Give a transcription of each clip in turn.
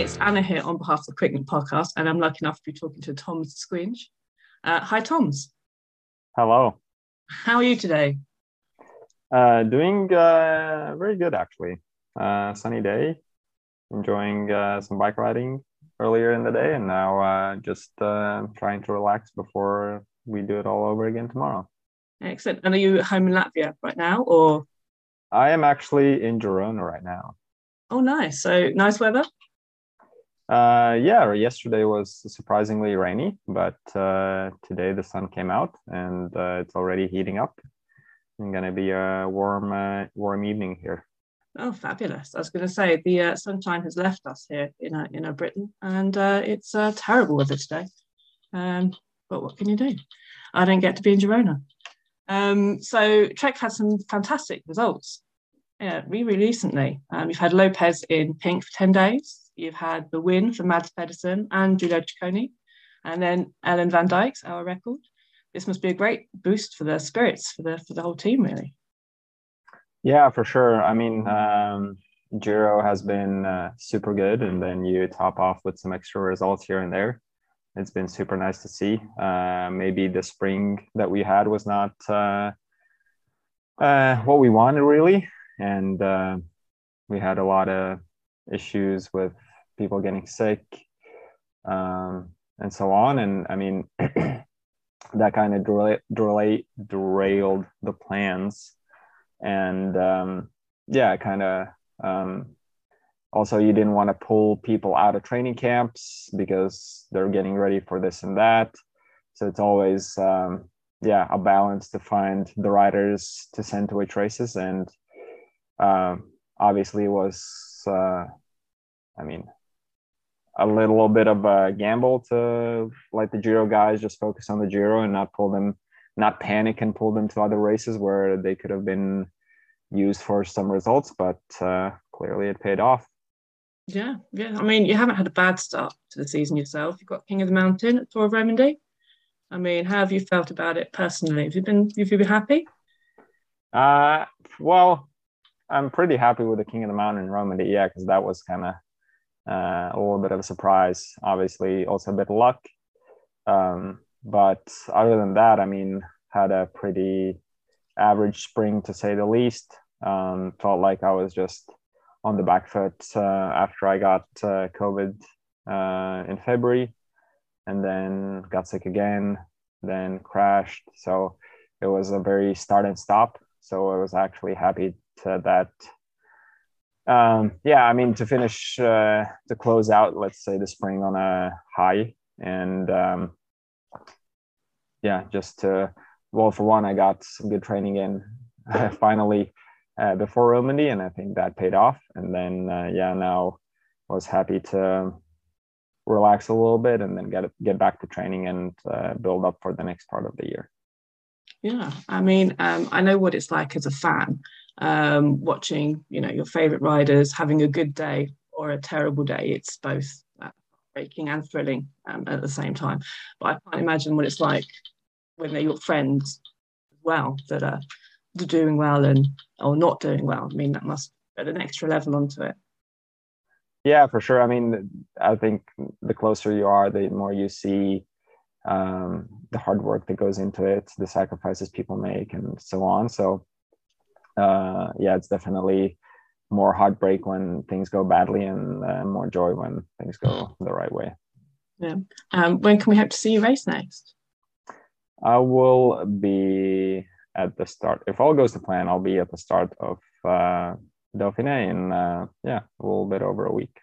It's Anna here on behalf of the Quicknik podcast, and I'm lucky enough to be talking to Toms Skujiņš. Uh, hi, Toms. Hello. How are you today? Uh, doing uh, very good, actually. Uh, sunny day, enjoying uh, some bike riding earlier in the day, and now uh, just uh, trying to relax before we do it all over again tomorrow. Excellent. And are you home in Latvia right now, or? I am actually in Girona right now. Oh, nice. So nice weather. Uh, yeah, yesterday was surprisingly rainy, but uh, today the sun came out and uh, it's already heating up. It's gonna be a warm, uh, warm evening here. Oh, fabulous! I was going to say the uh, sunshine has left us here in uh, in Britain, and it's terrible weather today. Um, but what can you do? I don't get to be in Girona. Um, so Trek had some fantastic results. Yeah, really recently. Um, you've had Lopez in pink for ten days you've had the win for Mads Pedersen and Giulio Ciccone, and then Ellen van Dijk's hour record. This must be a great boost for the spirits for the for the whole team, really. Yeah, for sure. I mean, um, Giro has been uh, super good, and then you top off with some extra results here and there. It's been super nice to see. Uh, maybe the spring that we had was not uh, uh what we wanted, really, and uh, we had a lot of issues with people getting sick um, and so on. And I mean, that kind of derailed, derailed the plans. And um, yeah, kind of um, also, you didn't want to pull people out of training camps because they're getting ready for this and that. So it's always, um, yeah, a balance to find the riders to send to which races. And um, obviously, it was, uh, I mean, a little bit of a gamble to let the Giro guys just focus on the Giro and not pull them, not panic and pull them to other races where they could have been used for some results. But uh, clearly, it paid off. Yeah, yeah. I mean, you haven't had a bad start to the season yourself. You've got King of the Mountain at Tour of Romandy. I mean, how have you felt about it personally? Have you been have you been happy? Uh, well, I'm pretty happy with the King of the Mountain in Romandy. Yeah, because that was kind of uh, a little bit of a surprise. Obviously, also a bit of luck. Um, but other than that, I mean, had a pretty average spring to say the least. Um, felt like I was just on the back foot uh, after I got uh, COVID uh, in February and then got sick again, then crashed. So it was a very start and stop. So I was actually happy to that um, yeah, I mean, to finish, uh, to close out, let's say the spring on a high. And um, yeah, just to, well, for one, I got some good training in finally uh, before Romandy, and I think that paid off. And then, uh, yeah, now was happy to relax a little bit and then get get back to training and uh, build up for the next part of the year. Yeah, I mean, um, I know what it's like as a fan um, watching, you know, your favorite riders having a good day or a terrible day. It's both uh, breaking and thrilling um, at the same time. But I can't imagine what it's like when they're your friends as well that are doing well and or not doing well. I mean, that must add an extra level onto it. Yeah, for sure. I mean, I think the closer you are, the more you see um, the hard work that goes into it, the sacrifices people make, and so on. So uh, yeah, it's definitely more heartbreak when things go badly and uh, more joy when things go the right way. Yeah. Um, when can we hope to see you race next? I will be at the start. If all goes to plan, I'll be at the start of uh, Dauphiné in uh, yeah a little bit over a week.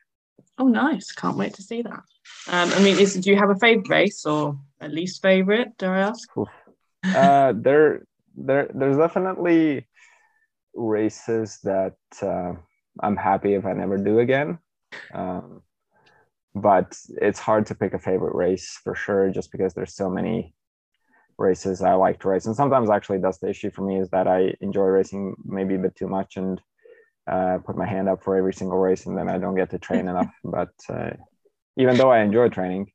Oh, nice! Can't wait to see that. Um, I mean, is do you have a favorite race or at least favorite? Dare I ask? uh, there, there, there's definitely races that uh, I'm happy if I never do again. Um, but it's hard to pick a favorite race for sure, just because there's so many races I like to race. And sometimes actually that's the issue for me is that I enjoy racing maybe a bit too much and uh, put my hand up for every single race and then I don't get to train enough. But uh, even though I enjoy training,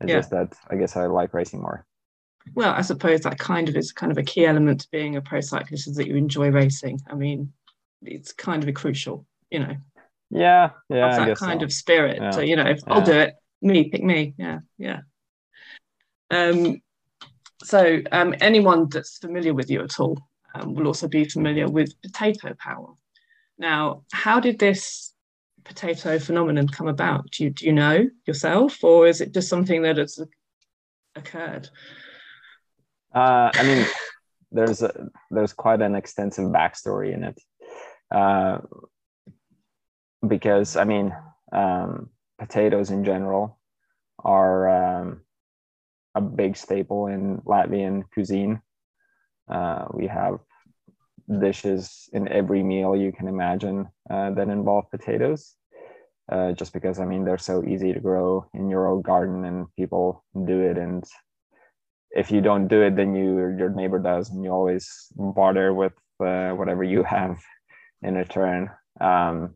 it's yeah. just that I guess I like racing more. Well, I suppose that kind of is kind of a key element to being a pro cyclist is that you enjoy racing. I mean, it's kind of a crucial, you know. Yeah, yeah, that kind so. of spirit. Yeah. So you know, if I'll do it, me, pick me. Yeah, yeah. Um, so um, anyone that's familiar with you at all um, will also be familiar with potato power. Now, how did this potato phenomenon come about? Do you, do you know yourself, or is it just something that has occurred? Uh, I mean, there's a, there's quite an extensive backstory in it, uh, because I mean, um, potatoes in general are um, a big staple in Latvian cuisine. Uh, we have dishes in every meal you can imagine uh, that involve potatoes. Uh, just because I mean they're so easy to grow in your own garden and people do it and if you don't do it, then you your neighbor does, and you always barter with uh, whatever you have in return. Um,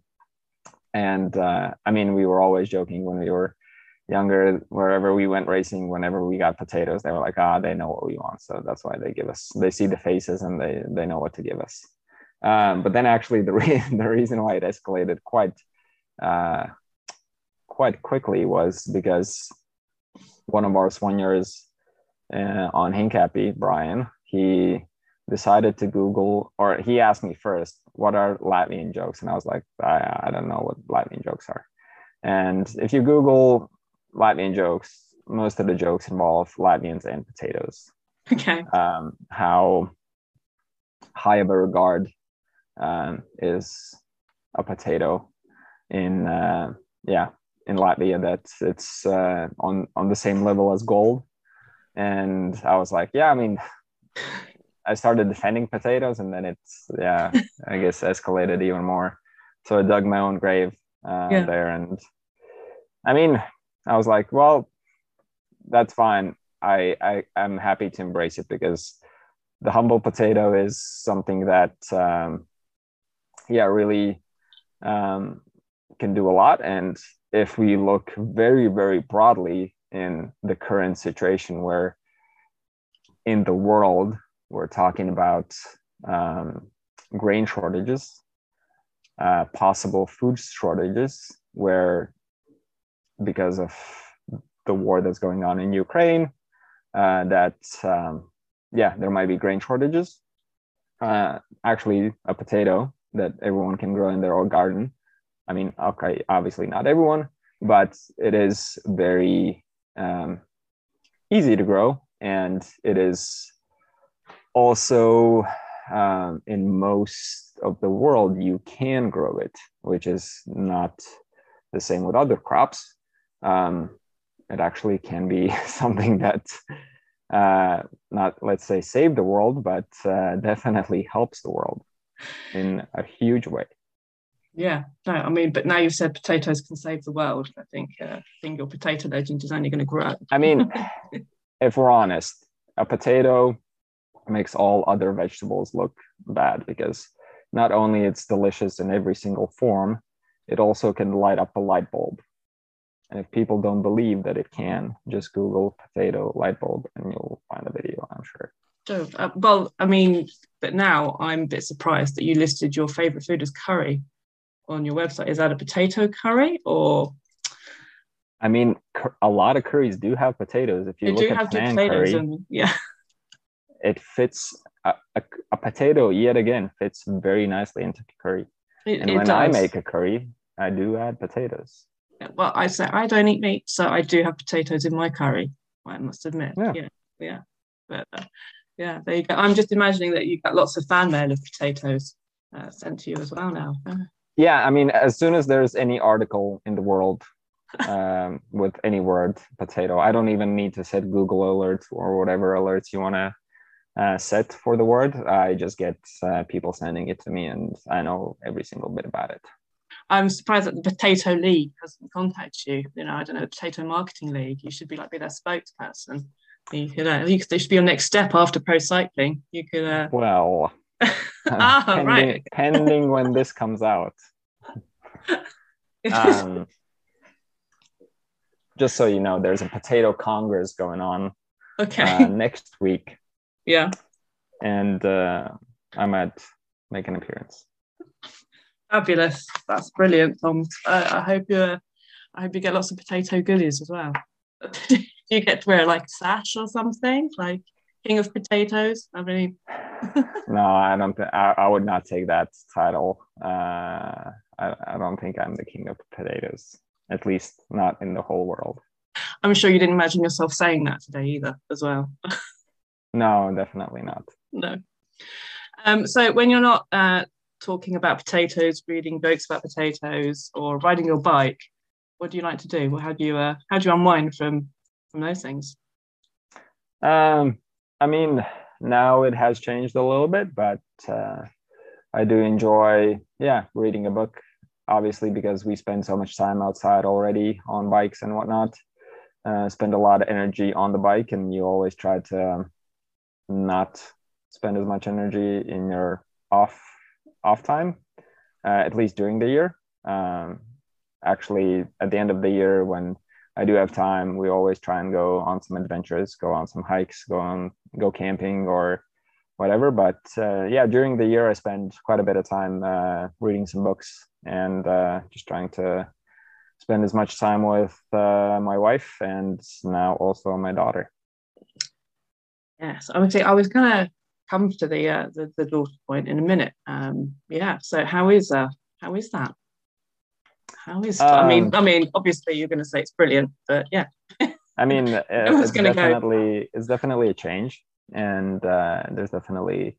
and uh, I mean, we were always joking when we were younger. Wherever we went racing, whenever we got potatoes, they were like, "Ah, they know what we want," so that's why they give us. They see the faces and they they know what to give us. Um, but then actually, the re- the reason why it escalated quite uh, quite quickly was because one of our soigneurs uh, on Hincapie, Brian, he decided to Google, or he asked me first, what are Latvian jokes? And I was like, I, I don't know what Latvian jokes are. And if you Google Latvian jokes, most of the jokes involve Latvians and potatoes. Okay. Um, how high of a regard um, is a potato in, uh, yeah, in Latvia that it's uh, on on the same level as gold. And I was like, yeah, I mean, I started defending potatoes, and then it's yeah, I guess escalated even more. So I dug my own grave uh, Yeah. there, and I mean, I was like, well, that's fine. I, I I'm happy to embrace it because the humble potato is something that um, yeah really um, can do a lot and if we look very very broadly in the current situation where in the world we're talking about um, grain shortages uh, possible food shortages where because of the war that's going on in ukraine uh, that um, yeah there might be grain shortages. Uh, actually a potato that everyone can grow in their own garden. I mean okay obviously not everyone but it is very um, easy to grow and it is also um, in most of the world you can grow it which is not the same with other crops um, it actually can be something that uh, not let's say save the world, but uh, definitely helps the world in a huge way. Yeah, no, I mean, but now you've said potatoes can save the world. I think uh, I think your potato legend is only going to grow. I mean, if we're honest, a potato makes all other vegetables look bad because not only it's delicious in every single form, it also can light up a light bulb. And if people don't believe that it can, just Google potato light bulb and you'll find a video, I'm sure. So, uh, well, I mean, but now I'm a bit surprised that you listed your favorite food as curry on your website. Is that a potato curry or I mean, a lot of curries do have potatoes. If you they look do at have potatoes? curry, And yeah, it fits a, a, a potato yet again fits very nicely into curry. it, And it when does. I make a curry, I do add potatoes. well, I say I don't eat meat, so I do have potatoes in my curry. I must admit. Yeah. yeah, yeah. But uh, yeah, there you go. I'm just imagining that you got lots of fan mail of potatoes uh, sent to you as well now. Yeah, I mean, as soon as there's any article in the world um, with any word potato, I don't even need to set Google alerts or whatever alerts you want to uh, set for the word. I just get uh, people sending it to me, and I know every single bit about it. I'm surprised that the Potato League hasn't contacted you. You know, I don't know, the Potato Marketing League. You should be like be their spokesperson. You could, uh, you could, they should be your next step after pro cycling. You could, uh, Well, Ah, pending, right. pending when this comes out. Um, just so you know, there's a potato congress going on okay. uh, next week, yeah. and uh, I might make an appearance. Fabulous. That's brilliant, Tom. Uh, I hope you I hope you get lots of potato goodies as well. Do you get to wear like a sash or something, like King of Potatoes? I mean, no, I don't. Th- I, I would not take that title. Uh, I, I don't think I'm the king of potatoes. At least not in the whole world. I'm sure you didn't imagine yourself saying that today either, as well. no, definitely not. No. Um, so when you're not uh, talking about potatoes, reading books about potatoes, or riding your bike, what do you like to do? How do you uh, how do you unwind from from those things? Um, I mean, now it has changed a little bit, but uh, I do enjoy, yeah, reading a book. Obviously, because we spend so much time outside already on bikes and whatnot. Uh, spend a lot of energy on the bike, and you always try to not spend as much energy in your off off time, uh, at least during the year. Um, actually, at the end of the year, when I do have time, we always try and go on some adventures, go on some hikes, go on go camping or whatever. But uh, yeah, during the year, I spend quite a bit of time uh, reading some books and uh, just trying to spend as much time with uh, my wife and now also my daughter. Yes, I would say I was gonna come to the uh, the, the daughter point in a minute. Um, yeah, so how is uh how is that? How is um, I mean I mean obviously you're going to say it's brilliant, but yeah. I mean, uh, it's definitely go. it's definitely a change, and uh, there's definitely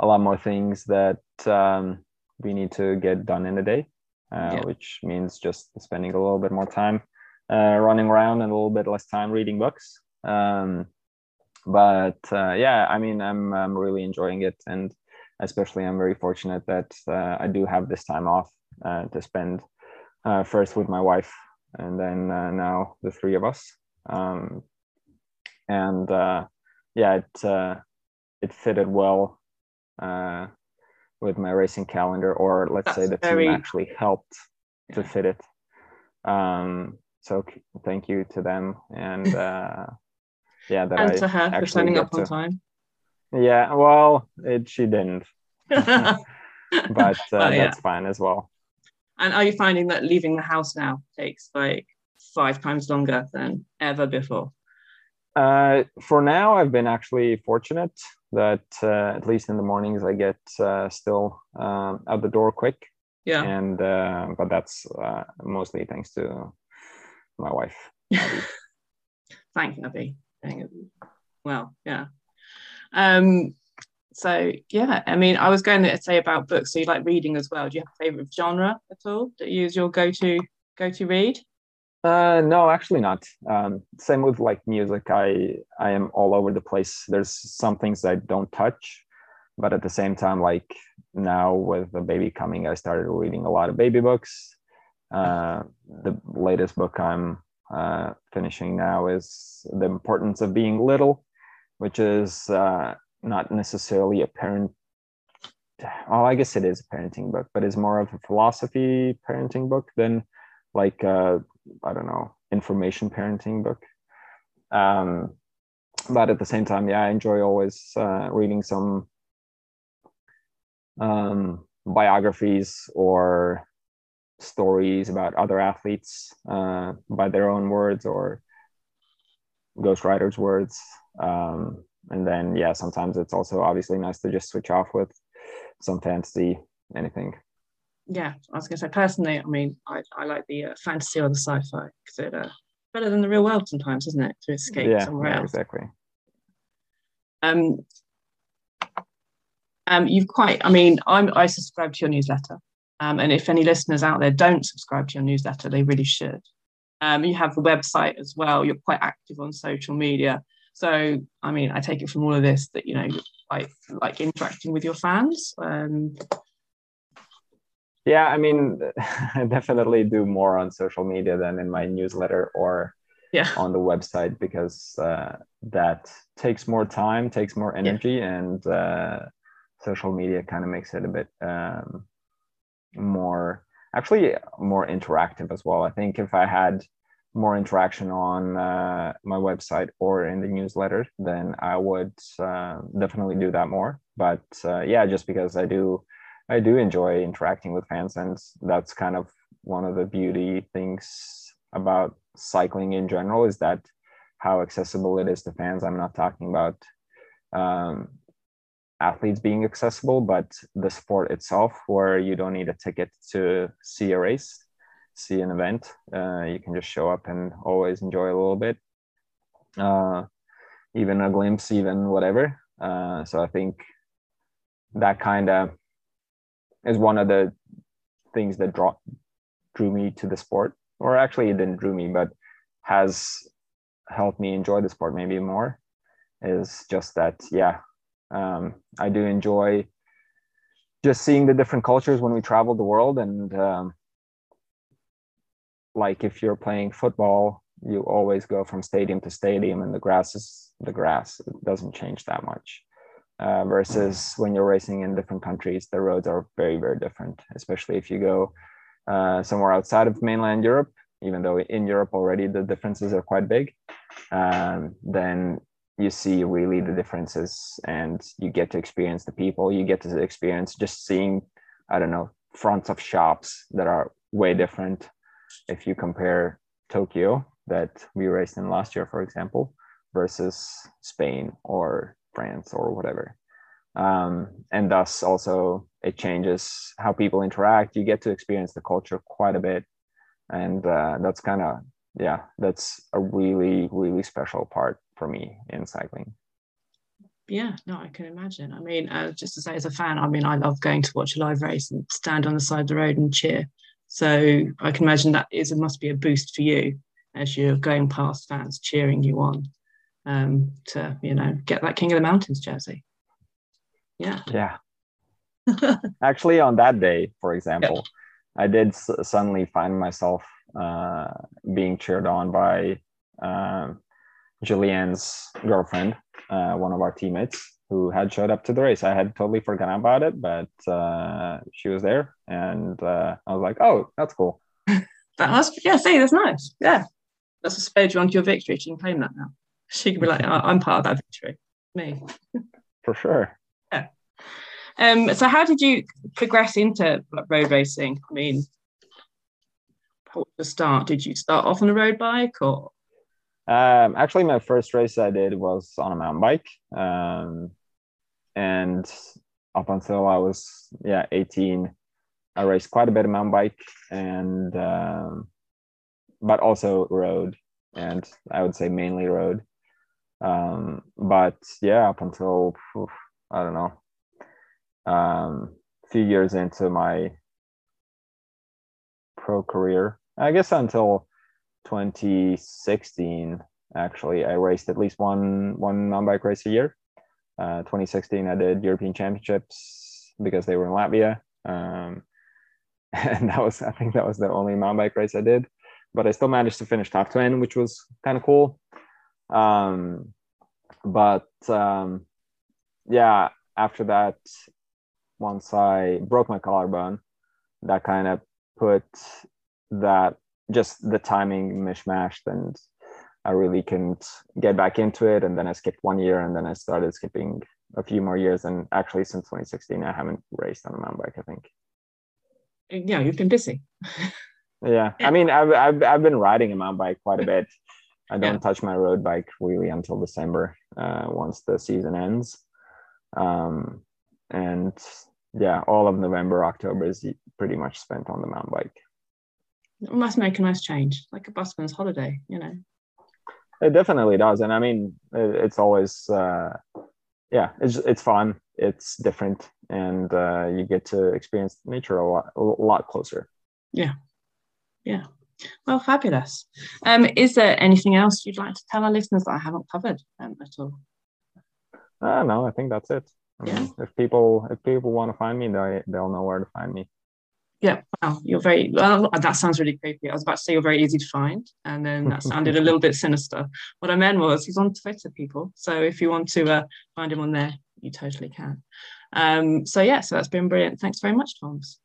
a lot more things that um, we need to get done in a day, uh, yeah. which means just spending a little bit more time uh, running around and a little bit less time reading books. Um, but uh, yeah, I mean, I'm I'm really enjoying it, and especially I'm very fortunate that uh, I do have this time off to spend first with my wife, and then now the three of us um, and uh, yeah, it uh, it fitted well uh, with my racing calendar, or let's That's say the very... team actually helped to fit it. Um, so thank you to them, and uh, yeah, that and I to her for signing up on time. Yeah, well, it she didn't, but uh, oh, yeah. that's fine as well. And are you finding that leaving the house now takes like five times longer than ever before? Uh, for now, I've been actually fortunate that uh, at least in the mornings I get uh, still um, out the door quick. Yeah. And uh, but that's uh, mostly thanks to my wife. Thank you, Abby. Well, yeah. Um, so yeah, I mean, I was going to say about books. So you like reading as well? Do you have a favorite genre at all that you use your go-to go-to read? Uh, no, actually not. Um, same with like music. I I am all over the place. There's some things I don't touch, but at the same time, like now with the baby coming, I started reading a lot of baby books. Uh, the latest book I'm uh, finishing now is The Importance of Being Little, which is uh, not necessarily a parent. oh I guess it is a parenting book, but it's more of a philosophy parenting book than like uh, I don't know information parenting book. Um, but at the same time, yeah, I enjoy always uh, reading some um, biographies or stories about other athletes uh, by their own words or ghostwriters' words. Um, and then, yeah, sometimes it's also obviously nice to just switch off with some fantasy, anything yeah, I was going to say personally, I mean, I, I like the uh, fantasy or the sci-fi because it's uh, better than the real world sometimes, isn't it? To escape yeah, somewhere yeah, else. Exactly. Um, um, you've quite. I mean, I'm I subscribe to your newsletter, um, and if any listeners out there don't subscribe to your newsletter, they really should. Um, you have the website as well. You're quite active on social media. So, I mean, I take it from all of this that you know, like like interacting with your fans. Um, yeah i mean i definitely do more on social media than in my newsletter or yeah. on the website because uh, that takes more time takes more energy yeah. and uh, social media kind of makes it a bit um, more actually more interactive as well i think if i had more interaction on uh, my website or in the newsletter then i would uh, definitely do that more but uh, yeah just because i do I do enjoy interacting with fans, and that's kind of one of the beauty things about cycling in general is that how accessible it is to fans. I'm not talking about um, athletes being accessible, but the sport itself, where you don't need a ticket to see a race, see an event. Uh, you can just show up and always enjoy a little bit, uh, even a glimpse, even whatever. Uh, so I think that kind of is one of the things that draw, drew me to the sport, or actually it didn't drew me, but has helped me enjoy the sport maybe more. Is just that, yeah, um, I do enjoy just seeing the different cultures when we travel the world and um, like if you're playing football you always go from stadium to stadium and the grass is the grass it doesn't change that much. Uh, versus when you're racing in different countries the roads are very very different especially if you go uh, somewhere outside of mainland europe even though in europe already the differences are quite big um, then you see really the differences and you get to experience the people. You get to experience just seeing i don't know fronts of shops that are way different if you compare tokyo that we raced in last year for example versus spain or france or whatever. Um, and thus also it changes how people interact. You get to experience the culture quite a bit. And uh, that's kind of yeah that's a really really special part for me in cycling. Yeah no i can imagine. I mean uh, just to say as a fan i mean i love going to watch a live race and stand on the side of the road and cheer so i can imagine that is it must be a boost for you as you're going past fans cheering you on um, to you know get that king of the mountains jersey. Yeah. Yeah. Actually on that day for example i did s- suddenly find myself uh, being cheered on by um, Julien's girlfriend, uh, one of our teammates, who had showed up to the race. I had totally forgotten about it, but uh, she was there, and uh, I was like, "Oh, that's cool." that must, yeah. See, that's nice. Yeah, that's a spade you onto your victory. She can claim that now. She can be like, "I'm part of that victory." Me. For sure. Yeah. Um, so, how did you progress into road racing? I mean, what the start? Did you start off on a road bike or? Um, actually, my first race I did was on a mountain bike, um, and up until I was yeah 18, I raced quite a bit of mountain bike and um, but also road, and I would say mainly road. Um, but yeah, up until I don't know, um, a few years into my pro career, I guess until 2016 actually i raced at least one one mountain bike race a year. Uh, 2016 i did european championships because they were in latvia. Um, and that was i think that was the only mountain bike race i did. But i still managed to finish top 10 which was kind of cool. Um, but um, yeah after that once i broke my collarbone that kind of put that just the timing mishmashed and I really couldn't get back into it. And then I skipped one year and then I started skipping a few more years. And actually, since 2016, I haven't raced on a mountain bike, I think. Yeah, you've been busy. yeah. I mean, I've, I've, I've been riding a mountain bike quite a bit. I don't yeah. touch my road bike really until December uh, once the season ends. Um, and yeah, all of November, October is pretty much spent on the mountain bike. It must make a nice change, like a busman's holiday, you know. It definitely does, and I mean, it's always, uh, yeah, it's it's fun. It's different, and uh, you get to experience nature a lot, a lot closer. Yeah, yeah. Well, fabulous. Um, is there anything else you'd like to tell our listeners that I haven't covered um, at all? Uh, no, I think that's it. I yeah. Mean, if people if people want to find me, they they'll know where to find me yeah, wow, you're very well. That sounds really creepy. I was about to say you're very easy to find, and then that sounded a little bit sinister. What I meant was he's on Twitter, people. So if you want to uh, find him on there, you totally can. Um, so yeah, so that's been brilliant. Thanks very much, Toms.